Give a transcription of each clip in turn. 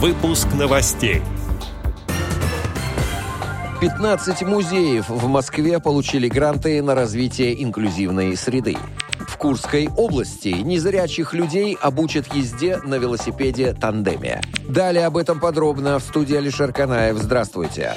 Выпуск новостей. 15 музеев в Москве получили гранты на развитие инклюзивной среды. В Курской области незрячих людей обучат езде на велосипеде тандеме. Далее об этом подробно в студии Алишер Канаев. Здравствуйте.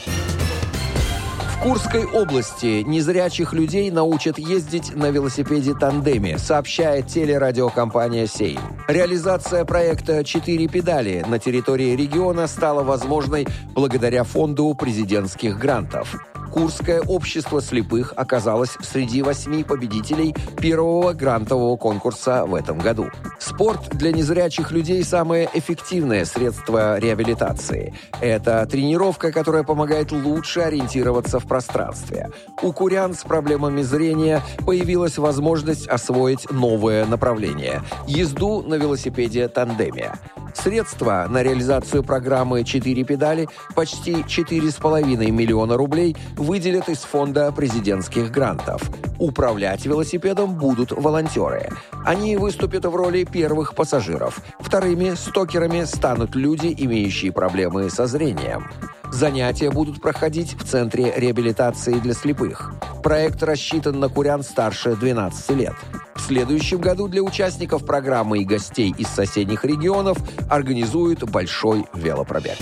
В Курской области незрячих людей научат ездить на велосипеде тандеме, сообщает телерадиокомпания «Сейм». Реализация проекта «Четыре педали» на территории региона стала возможной благодаря фонду президентских грантов. Курское общество слепых оказалось среди восьми победителей первого грантового конкурса в этом году. Спорт для незрячих людей – самое эффективное средство реабилитации. Это тренировка, которая помогает лучше ориентироваться в пространстве. У курян с проблемами зрения появилась возможность освоить новое направление – езду на велосипеде тандеме. Средства на реализацию программы «Четыре педали» почти 4,5 миллиона рублей выделят из фонда президентских грантов. Управлять велосипедом будут волонтеры. Они выступят в роли первых пассажиров. Вторыми стокерами станут люди, имеющие проблемы со зрением. Занятия будут проходить в Центре реабилитации для слепых. Проект рассчитан на курян старше 12 лет. В следующем году для участников программы и гостей из соседних регионов организуют большой велопробег.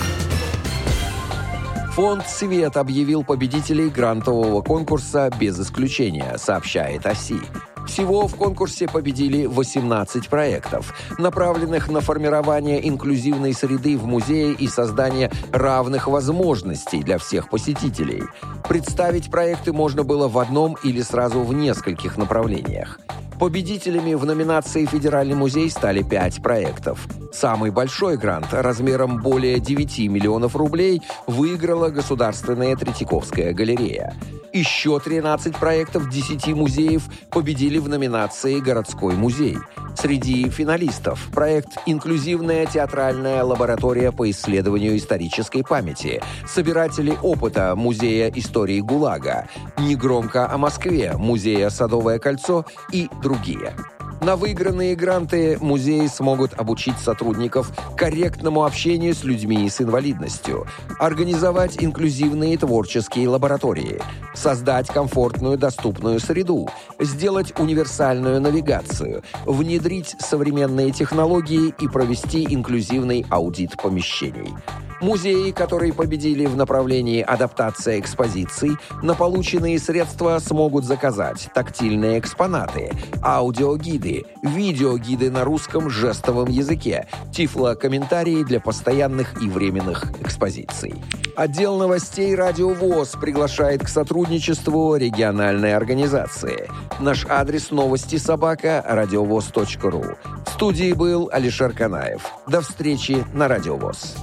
Фонд «Свет» объявил победителей грантового конкурса без исключения, сообщает ОСИ. Всего в конкурсе победили 18 проектов, направленных на формирование инклюзивной среды в музее и создание равных возможностей для всех посетителей. Представить проекты можно было в одном или сразу в нескольких направлениях. Победителями в номинации «Федеральный музей» стали пять проектов. Самый большой грант размером более 9 миллионов рублей выиграла Государственная Третьяковская галерея. Еще 13 проектов 10 музеев победили в номинации «Городской музей». Среди финалистов. Проект «Инклюзивная театральная лаборатория по исследованию исторической памяти», собиратели опыта Музея истории ГУЛАГа, «Негромко о Москве», Музея «Садовое кольцо» и другие. На выигранные гранты музеи смогут обучить сотрудников корректному общению с людьми с инвалидностью, организовать инклюзивные творческие лаборатории, создать комфортную доступную среду, сделать универсальную навигацию, внедрить современные технологии и провести инклюзивный аудит помещений. Музеи, которые победили в направлении адаптация экспозиций, на полученные средства смогут заказать тактильные экспонаты, аудиогиды, видеогиды на русском жестовом языке, тифлокомментарии для постоянных и временных экспозиций. Отдел новостей «Радио ВОЗ» приглашает к сотрудничеству региональной организации. Наш адрес новости собака радиовоз.ру. В студии был Алишер Канаев. До встречи на «Радио ВОЗ».